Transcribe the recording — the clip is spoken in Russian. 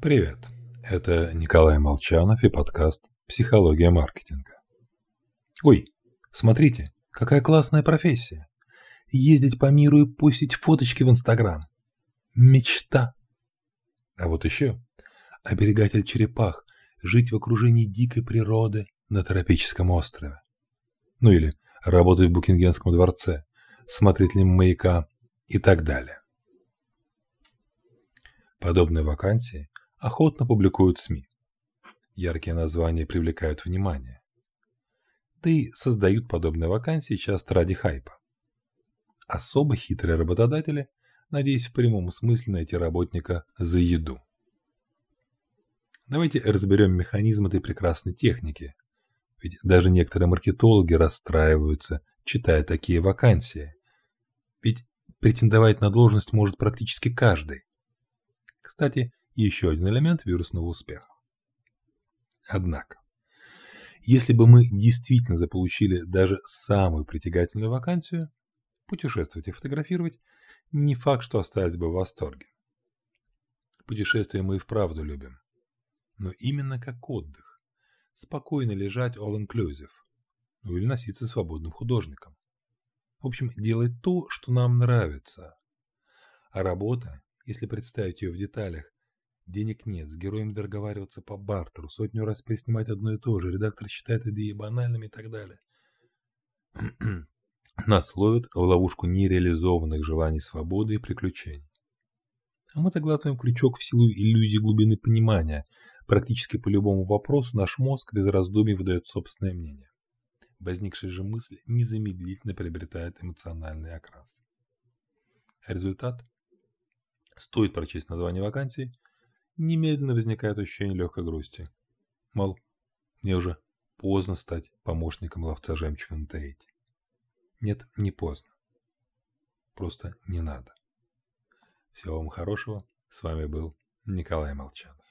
Привет, это Николай Молчанов и подкаст «Психология маркетинга». Ой, смотрите, какая классная профессия. Ездить по миру и постить фоточки в Инстаграм. Мечта. А вот еще оберегатель черепах, жить в окружении дикой природы на тропическом острове. Ну или работать в Букингемском дворце, смотрителем маяка и так далее. Подобные вакансии охотно публикуют СМИ. Яркие названия привлекают внимание. Да и создают подобные вакансии часто ради хайпа. Особо хитрые работодатели, надеясь в прямом смысле найти работника за еду. Давайте разберем механизм этой прекрасной техники. Ведь даже некоторые маркетологи расстраиваются, читая такие вакансии. Ведь претендовать на должность может практически каждый. Кстати, еще один элемент вирусного успеха. Однако, если бы мы действительно заполучили даже самую притягательную вакансию, путешествовать и фотографировать, не факт, что остались бы в восторге. Путешествия мы и вправду любим. Но именно как отдых. Спокойно лежать all-inclusive. Ну или носиться свободным художником. В общем, делать то, что нам нравится. А работа, если представить ее в деталях, Денег нет, с героем договариваться по бартеру, сотню раз переснимать одно и то же, редактор считает идеи банальными и так далее. Нас ловят в ловушку нереализованных желаний свободы и приключений. А мы заглатываем крючок в силу иллюзии глубины понимания. Практически по любому вопросу наш мозг без раздумий выдает собственное мнение. Возникшая же мысль незамедлительно приобретает эмоциональный окрас. Результат? Стоит прочесть название вакансии – немедленно возникает ощущение легкой грусти. Мол, мне уже поздно стать помощником ловца жемчуга на Таити. Нет, не поздно. Просто не надо. Всего вам хорошего. С вами был Николай Молчанов.